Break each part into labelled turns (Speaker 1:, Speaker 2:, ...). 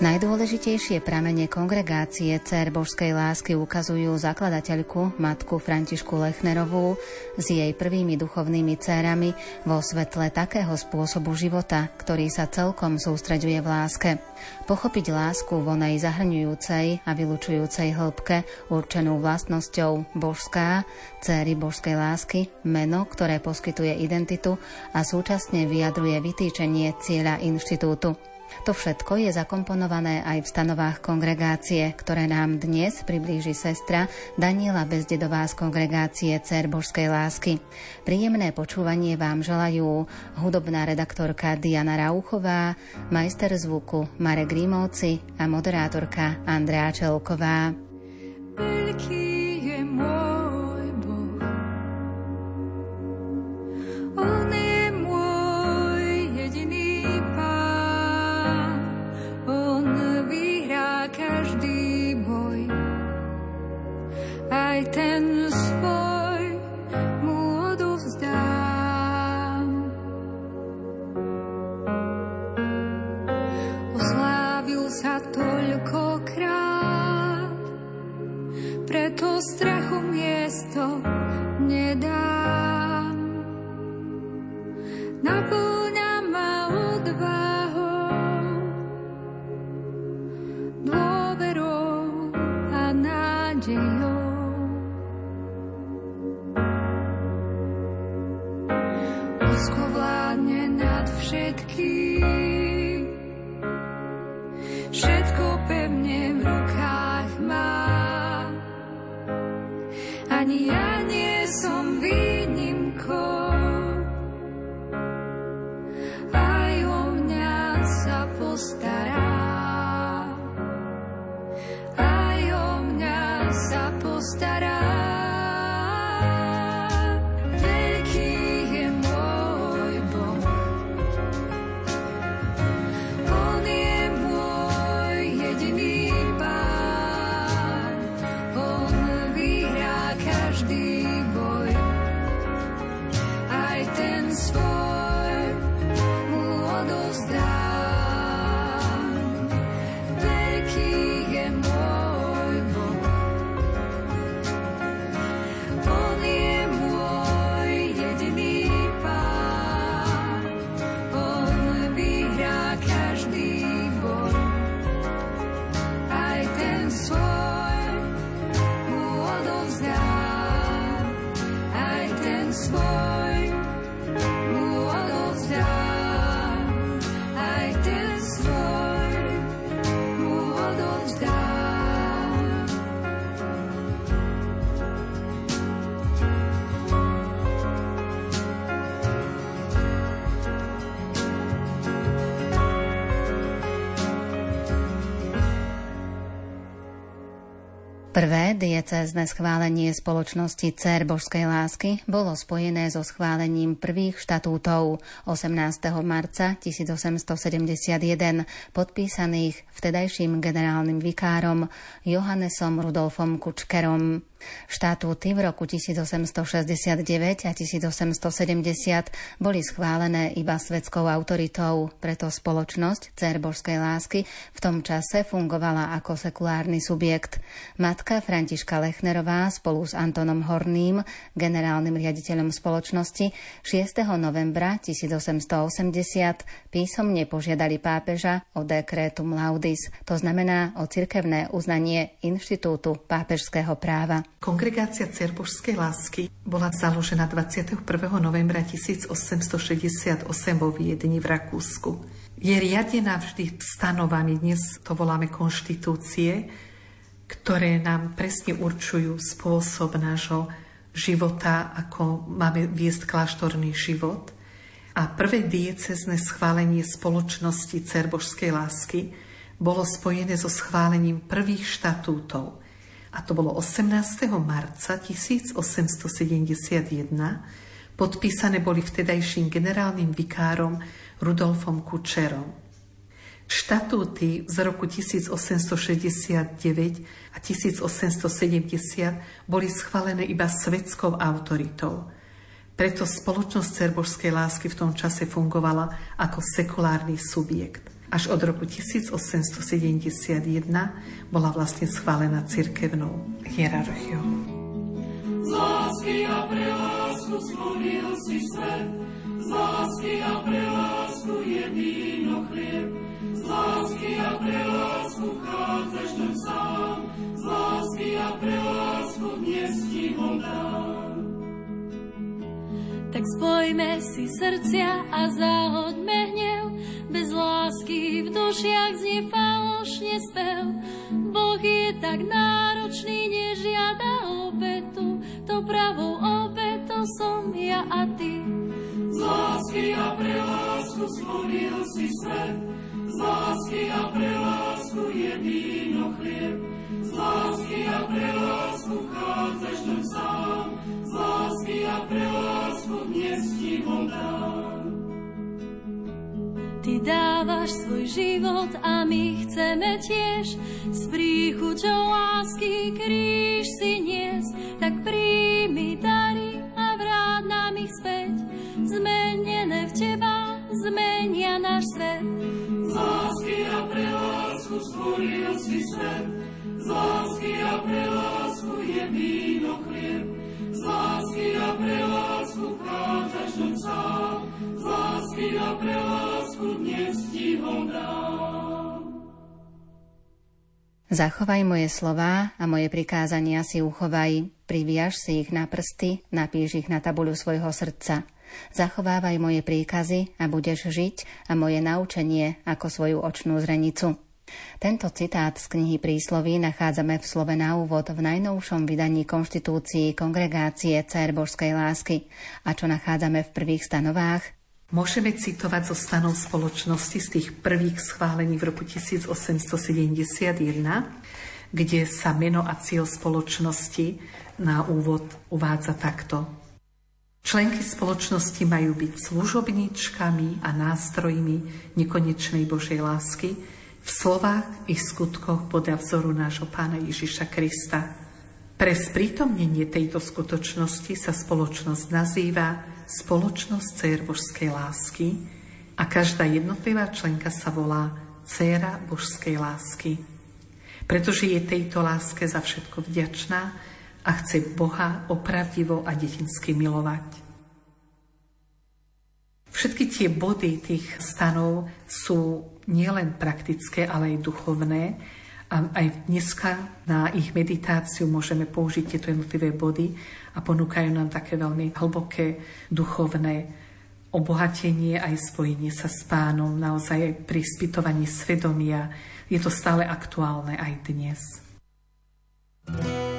Speaker 1: Najdôležitejšie pramene kongregácie Cér Božskej lásky ukazujú zakladateľku, matku Františku Lechnerovú s jej prvými duchovnými cérami vo svetle takého spôsobu života, ktorý sa celkom sústreďuje v láske. Pochopiť lásku vo nej zahrňujúcej a vylučujúcej hĺbke, určenú vlastnosťou božská, céry božskej lásky, meno, ktoré poskytuje identitu a súčasne vyjadruje vytýčenie cieľa inštitútu. To všetko je zakomponované aj v stanovách kongregácie, ktoré nám dnes priblíži sestra Daniela Bezdedová z kongregácie Cer Božskej lásky. Príjemné počúvanie vám želajú hudobná redaktorka Diana Rauchová, majster zvuku Marek Rímovci a moderátorka Andrea Čelková. Veľký je môj Prvé diecézne schválenie spoločnosti Cer Božskej lásky bolo spojené so schválením prvých štatútov 18. marca 1871 podpísaných vtedajším generálnym vikárom Johannesom Rudolfom Kučkerom. Štatúty v roku 1869 a 1870 boli schválené iba svetskou autoritou, preto spoločnosť Cer Božskej lásky v tom čase fungovala ako sekulárny subjekt. Matka Františka Lechnerová spolu s Antonom Horným, generálnym riaditeľom spoločnosti, 6. novembra 1880 písomne požiadali pápeža o dekrétum laudis, to znamená o cirkevné uznanie inštitútu pápežského práva.
Speaker 2: Kongregácia Cerbožskej lásky bola založená 21. novembra 1868 vo Viedni v Rakúsku. Je riadená vždy stanovami, dnes to voláme konštitúcie, ktoré nám presne určujú spôsob nášho života, ako máme viesť kláštorný život. A prvé diecezne schválenie spoločnosti Cerbožskej lásky bolo spojené so schválením prvých štatútov – a to bolo 18. marca 1871. Podpísané boli vtedajším generálnym vikárom Rudolfom Kučerom. Štatúty z roku 1869 a 1870 boli schválené iba svetskou autoritou. Preto spoločnosť Cerbožskej lásky v tom čase fungovala ako sekulárny subjekt. Až od roku 1871 bola vlastne schválená cirkevnou hierarchiou. Z a pre lásku.
Speaker 3: Tak spojme si srdcia a zahoďme hnev, bez lásky v dušiach znie falošne spev. Boh je tak náročný, nežiada obetu, to pravou obetou som ja a ty. Z lásky a pre lásku stvoril si svet, z lásky a pre lásku je víno chlieb, z lásky a pre lásku chádzaš do sám, z lásky a pre lásku dnes ti dám. Ty dávaš svoj život a my chceme tiež. S príchuťou lásky kríž si nies, tak príjmi dary
Speaker 1: Zachovaj moje slová a moje prikázania si uchovaj, priviaž si ich na prsty, napíš ich na tabuľu svojho srdca. Zachovávaj moje príkazy a budeš žiť a moje naučenie ako svoju očnú zrenicu. Tento citát z knihy Prísloví nachádzame v slove na úvod v najnovšom vydaní konštitúcii Kongregácie Cér Božskej lásky. A čo nachádzame v prvých stanovách?
Speaker 2: Môžeme citovať zo stanov spoločnosti z tých prvých schválení v roku 1871, kde sa meno a cieľ spoločnosti na úvod uvádza takto. Členky spoločnosti majú byť služobníčkami a nástrojmi nekonečnej Božej lásky, v slovách i skutkoch podľa vzoru nášho pána Ježiša Krista. Pre sprítomnenie tejto skutočnosti sa spoločnosť nazýva Spoločnosť Cér Božskej lásky a každá jednotlivá členka sa volá Céra Božskej lásky. Pretože je tejto láske za všetko vďačná a chce Boha opravdivo a detinsky milovať. Všetky tie body tých stanov sú nielen praktické, ale aj duchovné. A aj dneska na ich meditáciu môžeme použiť tieto jednotlivé body a ponúkajú nám také veľmi hlboké duchovné obohatenie aj spojenie sa s pánom, naozaj aj pri spytovaní svedomia. Je to stále aktuálne aj dnes. thank you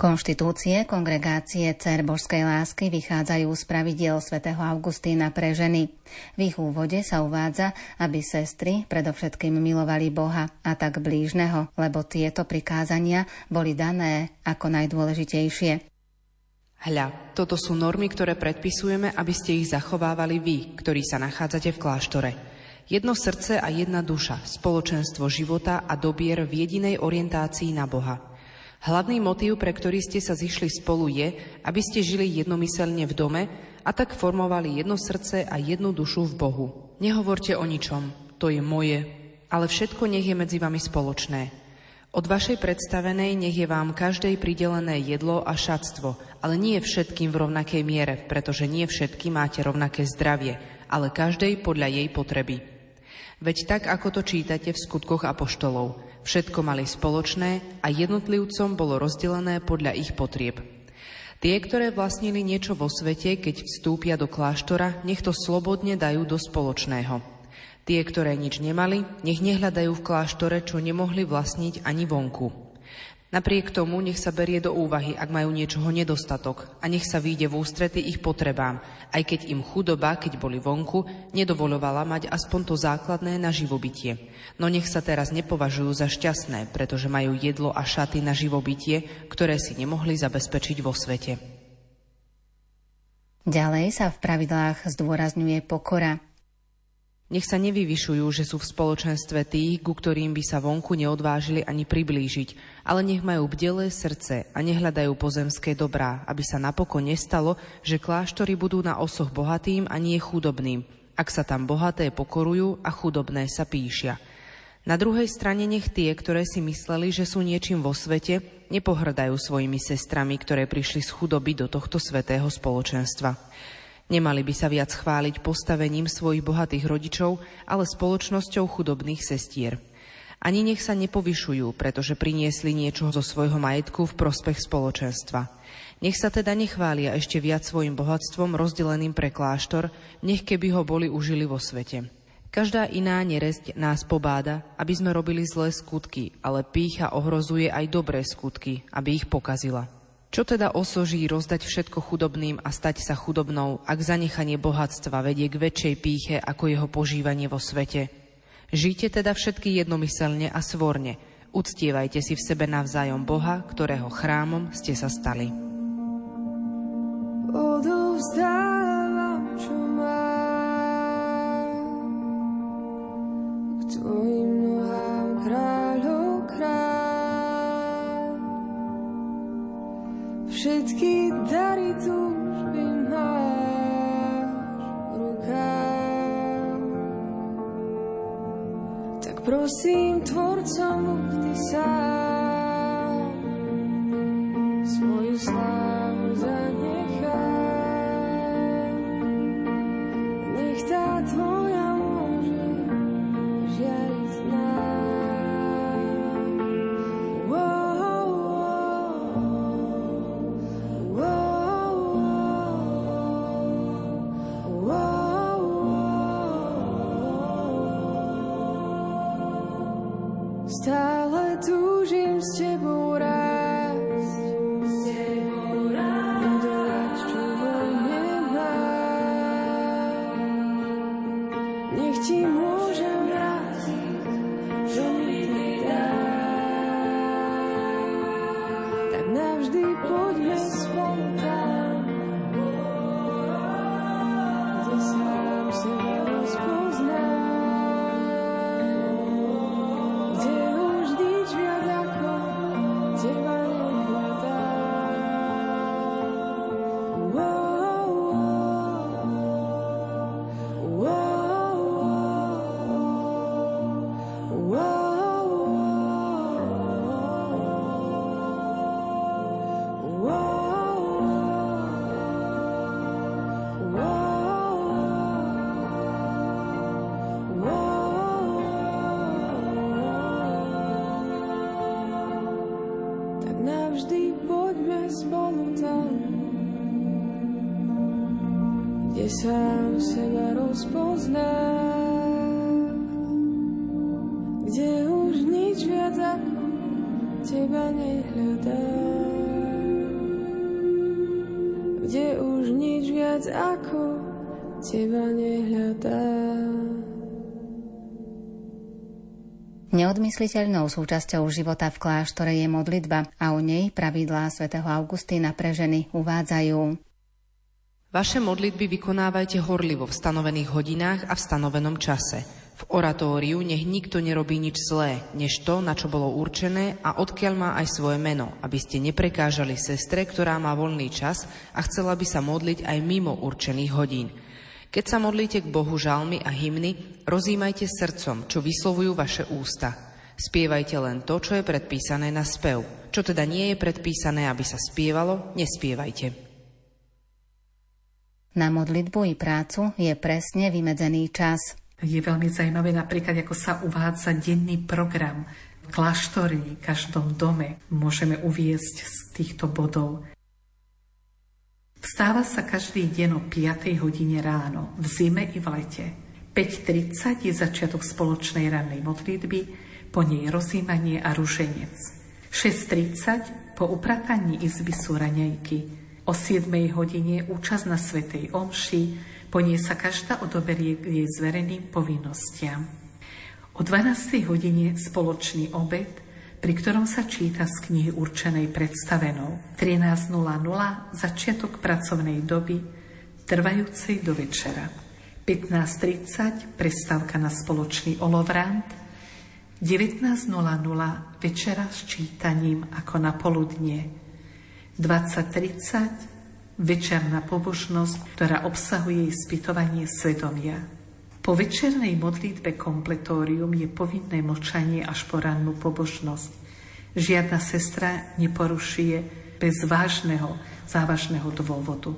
Speaker 1: Konštitúcie kongregácie Cer Božskej lásky vychádzajú z pravidiel svätého Augustína pre ženy. V ich úvode sa uvádza, aby sestry predovšetkým milovali Boha a tak blížneho, lebo tieto prikázania boli dané ako najdôležitejšie.
Speaker 4: Hľa, toto sú normy, ktoré predpisujeme, aby ste ich zachovávali vy, ktorí sa nachádzate v kláštore. Jedno srdce a jedna duša, spoločenstvo života a dobier v jedinej orientácii na Boha – Hlavný motív, pre ktorý ste sa zišli spolu je, aby ste žili jednomyselne v dome a tak formovali jedno srdce a jednu dušu v Bohu. Nehovorte o ničom, to je moje, ale všetko nech je medzi vami spoločné. Od vašej predstavenej nech je vám každej pridelené jedlo a šatstvo, ale nie všetkým v rovnakej miere, pretože nie všetky máte rovnaké zdravie, ale každej podľa jej potreby. Veď tak, ako to čítate v skutkoch apoštolov – Všetko mali spoločné a jednotlivcom bolo rozdelené podľa ich potrieb. Tie, ktoré vlastnili niečo vo svete, keď vstúpia do kláštora, nech to slobodne dajú do spoločného. Tie, ktoré nič nemali, nech nehľadajú v kláštore, čo nemohli vlastniť ani vonku. Napriek tomu nech sa berie do úvahy, ak majú niečoho nedostatok a nech sa vyjde v ústrety ich potrebám, aj keď im chudoba, keď boli vonku, nedovolovala mať aspoň to základné na živobytie. No nech sa teraz nepovažujú za šťastné, pretože majú jedlo a šaty na živobytie, ktoré si nemohli zabezpečiť vo svete.
Speaker 1: Ďalej sa v pravidlách zdôrazňuje pokora,
Speaker 4: nech sa nevyvyšujú, že sú v spoločenstve tých, ku ktorým by sa vonku neodvážili ani priblížiť, ale nech majú bdelé srdce a nehľadajú pozemské dobrá, aby sa napokon nestalo, že kláštory budú na osoch bohatým a nie chudobným, ak sa tam bohaté pokorujú a chudobné sa píšia. Na druhej strane nech tie, ktoré si mysleli, že sú niečím vo svete, nepohrdajú svojimi sestrami, ktoré prišli z chudoby do tohto svetého spoločenstva. Nemali by sa viac chváliť postavením svojich bohatých rodičov, ale spoločnosťou chudobných sestier. Ani nech sa nepovyšujú, pretože priniesli niečo zo svojho majetku v prospech spoločenstva. Nech sa teda nechvália ešte viac svojim bohatstvom rozdeleným pre kláštor, nech keby ho boli užili vo svete. Každá iná neresť nás pobáda, aby sme robili zlé skutky, ale pícha ohrozuje aj dobré skutky, aby ich pokazila. Čo teda osoží rozdať všetko chudobným a stať sa chudobnou, ak zanechanie bohatstva vedie k väčšej píche ako jeho požívanie vo svete? Žite teda všetky jednomyselne a svorne. Uctievajte si v sebe navzájom Boha, ktorého chrámom ste sa stali. Odovzdávam, navždy poďme spolu tam, kde sám
Speaker 5: seba rozpozná, kde už nič viac ako teba nehľadá, kde už nič viac ako teba nehľadá.
Speaker 1: Neodmysliteľnou súčasťou života v kláštore je modlitba a o nej pravidlá svätého Augustína pre ženy uvádzajú.
Speaker 4: Vaše modlitby vykonávajte horlivo v stanovených hodinách a v stanovenom čase. V oratóriu nech nikto nerobí nič zlé, než to, na čo bolo určené a odkiaľ má aj svoje meno, aby ste neprekážali sestre, ktorá má voľný čas a chcela by sa modliť aj mimo určených hodín – keď sa modlíte k Bohu žalmy a hymny, rozímajte srdcom, čo vyslovujú vaše ústa. Spievajte len to, čo je predpísané na spev. Čo teda nie je predpísané, aby sa spievalo, nespievajte.
Speaker 1: Na modlitbu i prácu je presne vymedzený čas.
Speaker 2: Je veľmi zaujímavé napríklad, ako sa uvádza denný program v kláštore, v každom dome. Môžeme uviesť z týchto bodov. Vstáva sa každý deň o 5. hodine ráno, v zime i v lete. 5.30 je začiatok spoločnej rannej modlitby, po nej rozímanie a ruženec. 6.30 po uprataní izby sú raňajky. O 7. hodine účasť na Svetej Omši, po nej sa každá odoberie k jej zvereným povinnostiam. O 12. hodine spoločný obed – pri ktorom sa číta z knihy určenej predstavenou. 13.00 začiatok pracovnej doby, trvajúcej do večera. 15.30 prestávka na spoločný olovrant, 19.00 večera s čítaním ako na poludnie, 20.30 večerná pobožnosť, ktorá obsahuje ispytovanie svedomia. Po večernej modlitbe kompletórium je povinné močanie až po rannú pobožnosť. Žiadna sestra neporušuje bez vážneho, závažného dôvodu.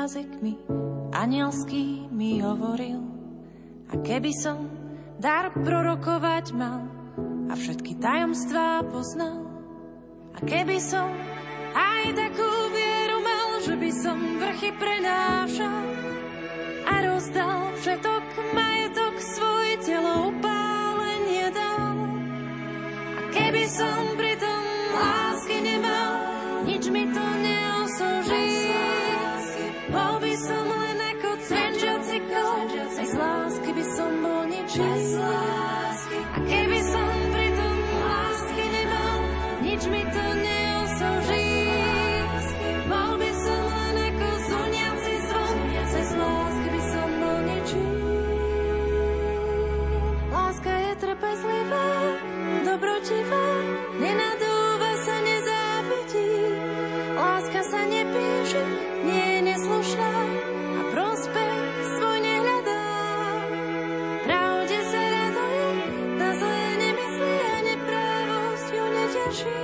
Speaker 6: Jazykmi anielský mi hovoril. A keby som dar prorokovať mal a všetky tajomstvá poznal, a keby som aj takú vieru mal, že by som vrchy prenášal a rozdal všetok majetok svoj telo upálenie dal. A keby som pritom trpezlivá, dobrotivá, nenadúva sa, nezávidí. Láska sa nepíše, nie je neslušná a prospech svoj nehľadá. Pravde sa raduje, na zlé nemyslí a neprávosť ju neteší.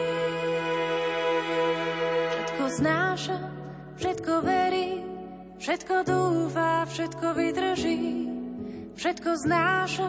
Speaker 6: Všetko znáša, všetko verí, všetko dúfa, všetko vydrží. Všetko znáša,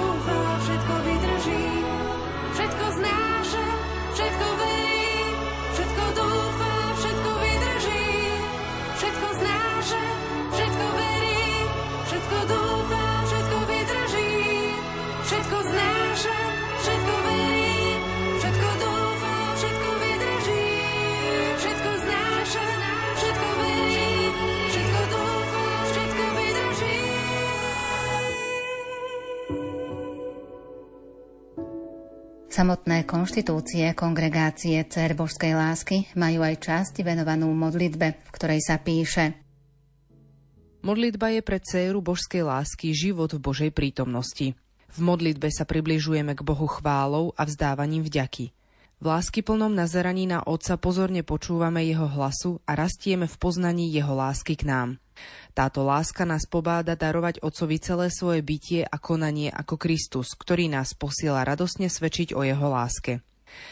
Speaker 1: Samotné konštitúcie kongregácie Cer Božskej lásky majú aj časť venovanú modlitbe, v ktorej sa píše
Speaker 4: Modlitba je pre dceru božskej lásky život v Božej prítomnosti. V modlitbe sa približujeme k Bohu chválou a vzdávaním vďaky. V láskyplnom nazeraní na Otca pozorne počúvame Jeho hlasu a rastieme v poznaní Jeho lásky k nám. Táto láska nás pobáda darovať Otcovi celé svoje bytie a konanie ako Kristus, ktorý nás posiela radosne svedčiť o Jeho láske.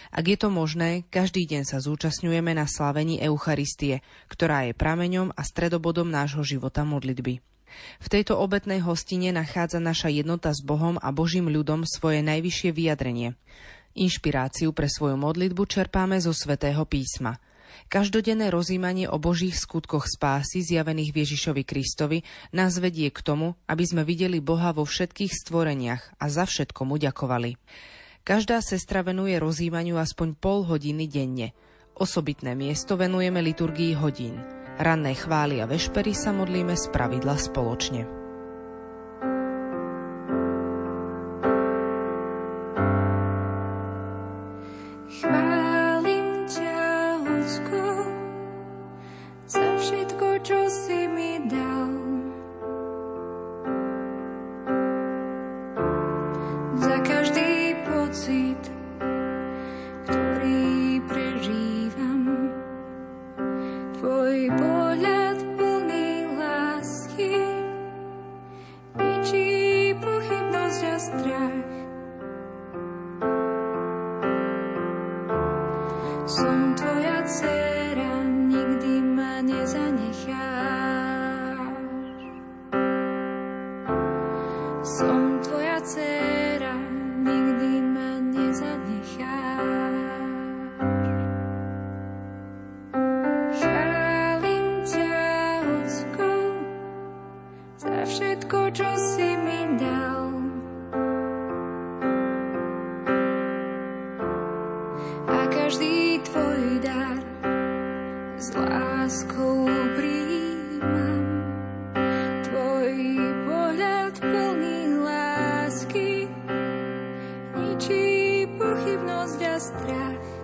Speaker 4: Ak je to možné, každý deň sa zúčastňujeme na slávení Eucharistie, ktorá je prameňom a stredobodom nášho života modlitby. V tejto obetnej hostine nachádza naša jednota s Bohom a Božím ľudom svoje najvyššie vyjadrenie. Inšpiráciu pre svoju modlitbu čerpáme zo svätého písma. Každodenné rozímanie o Božích skutkoch spásy zjavených Ježišovi Kristovi nás vedie k tomu, aby sme videli Boha vo všetkých stvoreniach a za všetko mu ďakovali. Každá sestra venuje rozímaniu aspoň pol hodiny denne. Osobitné miesto venujeme liturgii hodín. Ranné chvály a vešpery sa modlíme z pravidla spoločne. zodpovednosť a strach.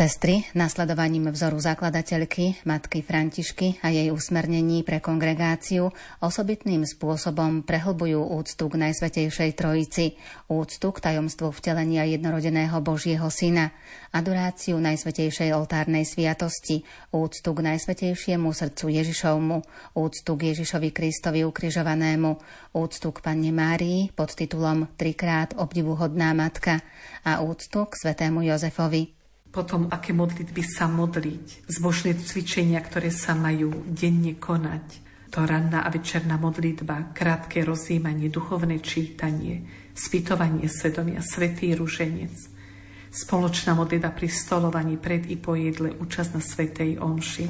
Speaker 1: Sestry, nasledovaním vzoru zakladateľky, matky Františky a jej usmernení pre kongregáciu osobitným spôsobom prehlbujú úctu k Najsvetejšej Trojici, úctu k tajomstvu vtelenia jednorodeného Božieho Syna, adoráciu Najsvetejšej oltárnej sviatosti, úctu k Najsvetejšiemu srdcu Ježišovmu, úctu k Ježišovi Kristovi ukrižovanému, úctu k Panne Márii pod titulom Trikrát obdivuhodná matka a úctu k Svetému Jozefovi
Speaker 2: potom aké modlitby sa modliť, zbožné cvičenia, ktoré sa majú denne konať. To ranná a večerná modlitba, krátke rozjímanie, duchovné čítanie, spytovanie svedomia, svetý ruženec, spoločná modlitba pri stolovaní pred i po jedle, účasť na svetej omši.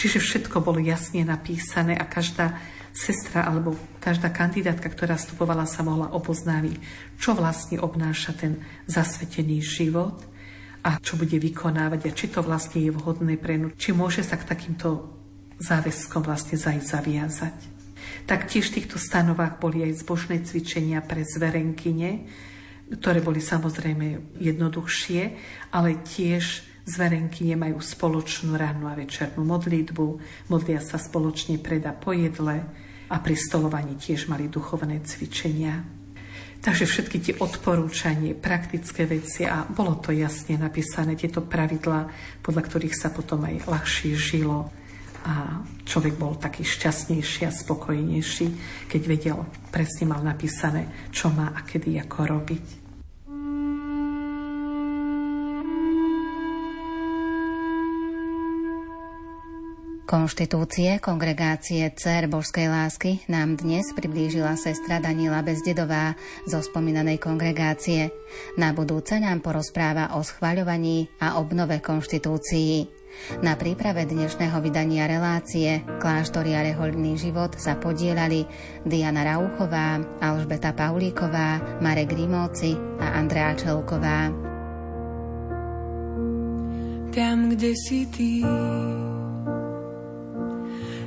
Speaker 2: Čiže všetko bolo jasne napísané a každá sestra alebo každá kandidátka, ktorá vstupovala, sa mohla oboznáviť, čo vlastne obnáša ten zasvetený život a čo bude vykonávať a či to vlastne je vhodné pre ňu, či môže sa k takýmto záväzkom vlastne za zaviazať. Taktiež v týchto stanovách boli aj zbožné cvičenia pre zverenkyne, ktoré boli samozrejme jednoduchšie, ale tiež zverenky nemajú spoločnú rannú a večernú modlitbu, modlia sa spoločne preda po jedle a pri stolovaní tiež mali duchovné cvičenia. Takže všetky tie odporúčanie, praktické veci a bolo to jasne napísané, tieto pravidlá, podľa ktorých sa potom aj ľahšie žilo a človek bol taký šťastnejší a spokojnejší, keď vedel, presne mal napísané, čo má a kedy ako robiť.
Speaker 1: Konštitúcie Kongregácie Cer Božskej lásky nám dnes priblížila sestra Daniela Bezdedová zo spomínanej kongregácie. Na budúce nám porozpráva o schvaľovaní a obnove konštitúcií. Na príprave dnešného vydania relácie Kláštory a rehoľný život sa podielali Diana Rauchová, Alžbeta Paulíková, Marek Grimovci a Andrea Čelková.
Speaker 5: Tam, kde si ty,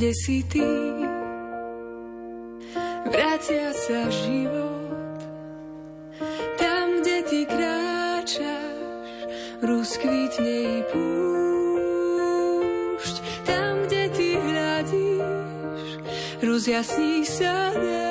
Speaker 5: Kde si ty. Vracia sa život, tam, kde ty kráčaš, rozkvitne i púšť. Tam, kde ty hľadíš, rozjasní sa nebo.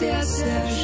Speaker 5: Vracia